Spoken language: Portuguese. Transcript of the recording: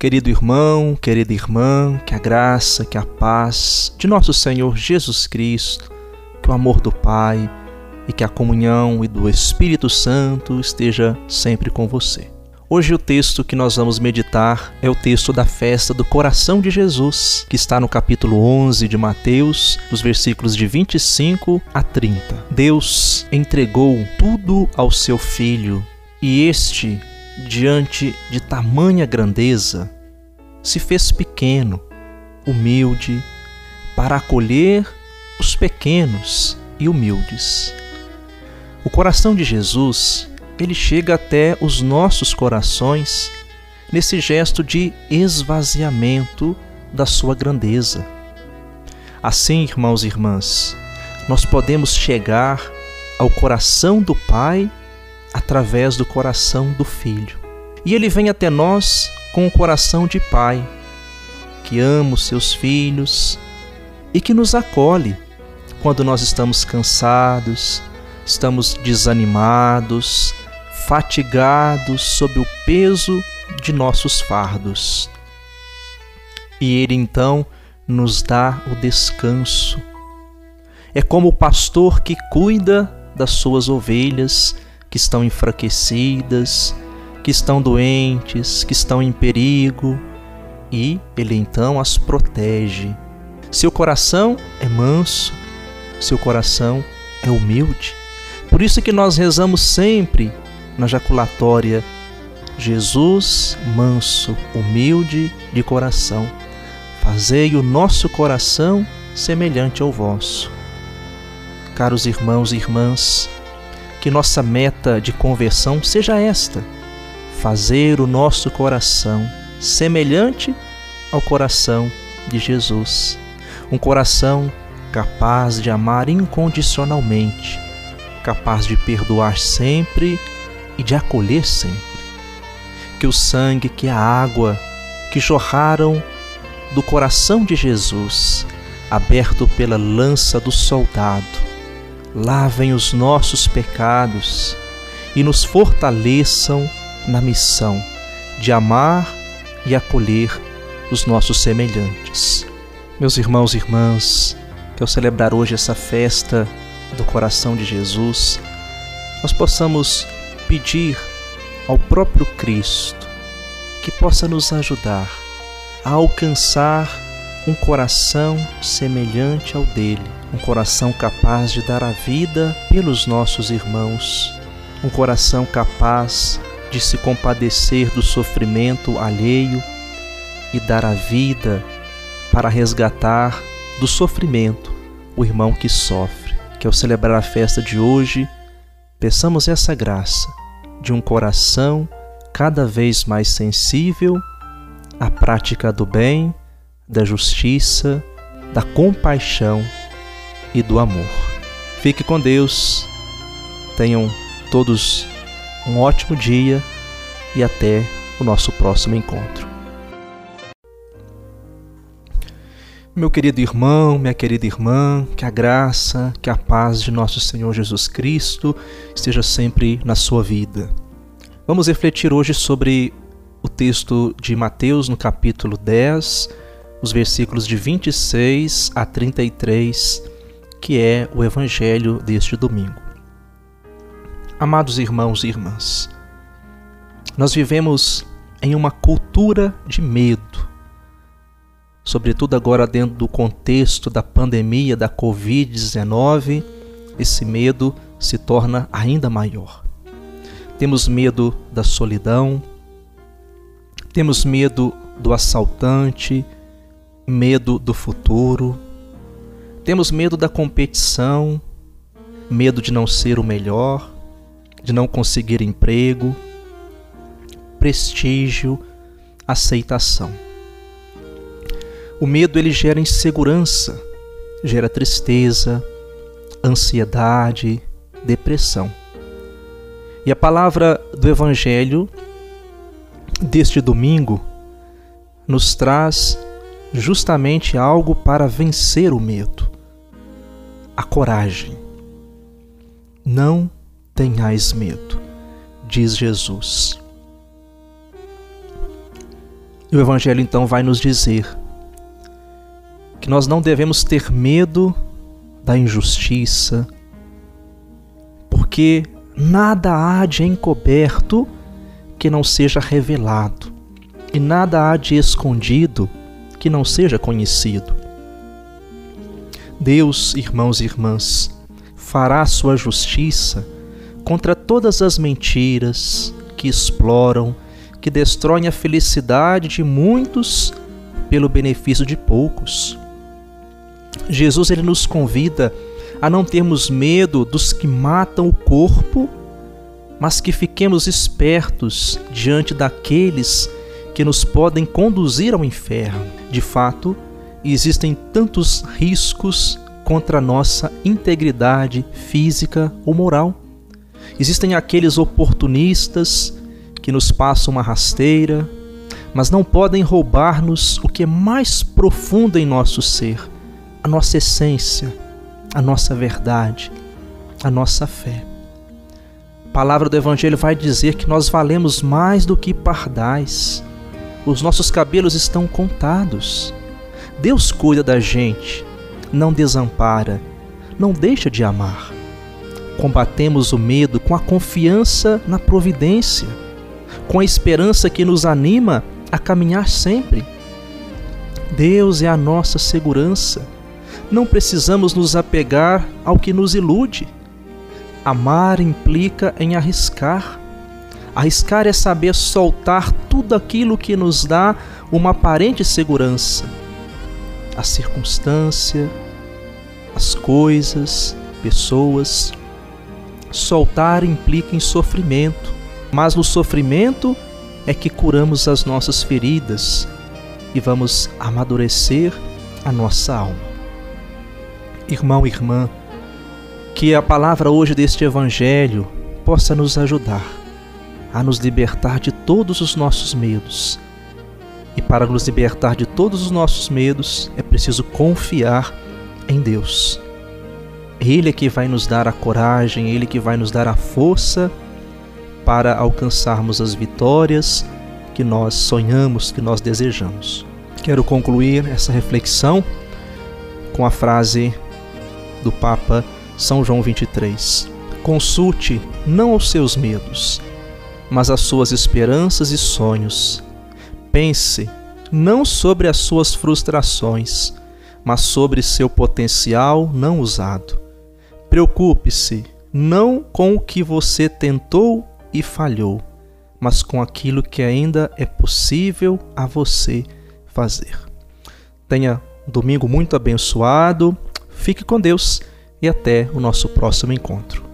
Querido irmão, querida irmã, que a graça, que a paz de nosso Senhor Jesus Cristo, que o amor do Pai e que a comunhão e do Espírito Santo esteja sempre com você. Hoje o texto que nós vamos meditar é o texto da festa do coração de Jesus, que está no capítulo 11 de Mateus, dos versículos de 25 a 30. Deus entregou tudo ao seu filho, e este diante de tamanha grandeza, se fez pequeno, humilde, para acolher os pequenos e humildes. O coração de Jesus, ele chega até os nossos corações nesse gesto de esvaziamento da sua grandeza. Assim, irmãos e irmãs, nós podemos chegar ao coração do Pai através do coração do Filho. E ele vem até nós com o coração de pai, que ama os seus filhos e que nos acolhe quando nós estamos cansados, estamos desanimados, fatigados sob o peso de nossos fardos. E ele então nos dá o descanso. É como o pastor que cuida das suas ovelhas que estão enfraquecidas, que estão doentes, que estão em perigo, e ele então as protege. Seu coração é manso, seu coração é humilde. Por isso que nós rezamos sempre na jaculatória Jesus, manso, humilde de coração, fazei o nosso coração semelhante ao vosso. Caros irmãos e irmãs, que nossa meta de conversão seja esta: fazer o nosso coração semelhante ao coração de Jesus. Um coração capaz de amar incondicionalmente, capaz de perdoar sempre e de acolher sempre. Que o sangue, que a água que jorraram do coração de Jesus, aberto pela lança do soldado, lavem os nossos pecados e nos fortaleçam na missão de amar e acolher os nossos semelhantes. Meus irmãos e irmãs, que ao celebrar hoje essa festa do coração de Jesus, nós possamos pedir ao próprio Cristo que possa nos ajudar a alcançar um coração semelhante ao dele, um coração capaz de dar a vida pelos nossos irmãos, um coração capaz de se compadecer do sofrimento alheio e dar a vida para resgatar do sofrimento o irmão que sofre. Que ao celebrar a festa de hoje, peçamos essa graça de um coração cada vez mais sensível à prática do bem da justiça, da compaixão e do amor. Fique com Deus, tenham todos um ótimo dia e até o nosso próximo encontro. Meu querido irmão, minha querida irmã, que a graça, que a paz de nosso Senhor Jesus Cristo esteja sempre na sua vida. Vamos refletir hoje sobre o texto de Mateus no capítulo 10, os versículos de 26 a 33, que é o evangelho deste domingo. Amados irmãos e irmãs, nós vivemos em uma cultura de medo, sobretudo agora dentro do contexto da pandemia da Covid-19, esse medo se torna ainda maior. Temos medo da solidão, temos medo do assaltante, medo do futuro, temos medo da competição, medo de não ser o melhor, de não conseguir emprego, prestígio, aceitação. O medo ele gera insegurança, gera tristeza, ansiedade, depressão. E a palavra do evangelho deste domingo nos traz justamente algo para vencer o medo: a coragem. Não tenhais medo, diz Jesus. E o Evangelho então vai nos dizer que nós não devemos ter medo da injustiça, porque nada há de encoberto que não seja revelado, e nada há de escondido que não seja conhecido. Deus, irmãos e irmãs, fará sua justiça contra todas as mentiras que exploram, que destroem a felicidade de muitos pelo benefício de poucos. Jesus ele nos convida a não termos medo dos que matam o corpo, mas que fiquemos espertos diante daqueles que nos podem conduzir ao inferno. De fato, existem tantos riscos contra a nossa integridade física ou moral. Existem aqueles oportunistas que nos passam uma rasteira, mas não podem roubar-nos o que é mais profundo em nosso ser, a nossa essência, a nossa verdade, a nossa fé. A palavra do Evangelho vai dizer que nós valemos mais do que pardais. Os nossos cabelos estão contados. Deus cuida da gente, não desampara, não deixa de amar. Combatemos o medo com a confiança na providência, com a esperança que nos anima a caminhar sempre. Deus é a nossa segurança não precisamos nos apegar ao que nos ilude. Amar implica em arriscar. Arriscar é saber soltar tudo aquilo que nos dá uma aparente segurança. A circunstância, as coisas, pessoas. Soltar implica em sofrimento, mas no sofrimento é que curamos as nossas feridas e vamos amadurecer a nossa alma irmão e irmã, que a palavra hoje deste Evangelho possa nos ajudar a nos libertar de todos os nossos medos. E para nos libertar de todos os nossos medos, é preciso confiar em Deus. Ele é que vai nos dar a coragem, Ele que vai nos dar a força para alcançarmos as vitórias que nós sonhamos, que nós desejamos. Quero concluir essa reflexão com a frase do Papa São João 23. Consulte não os seus medos, mas as suas esperanças e sonhos. Pense não sobre as suas frustrações, mas sobre seu potencial não usado. Preocupe-se não com o que você tentou e falhou, mas com aquilo que ainda é possível a você fazer. Tenha um domingo muito abençoado Fique com Deus e até o nosso próximo encontro.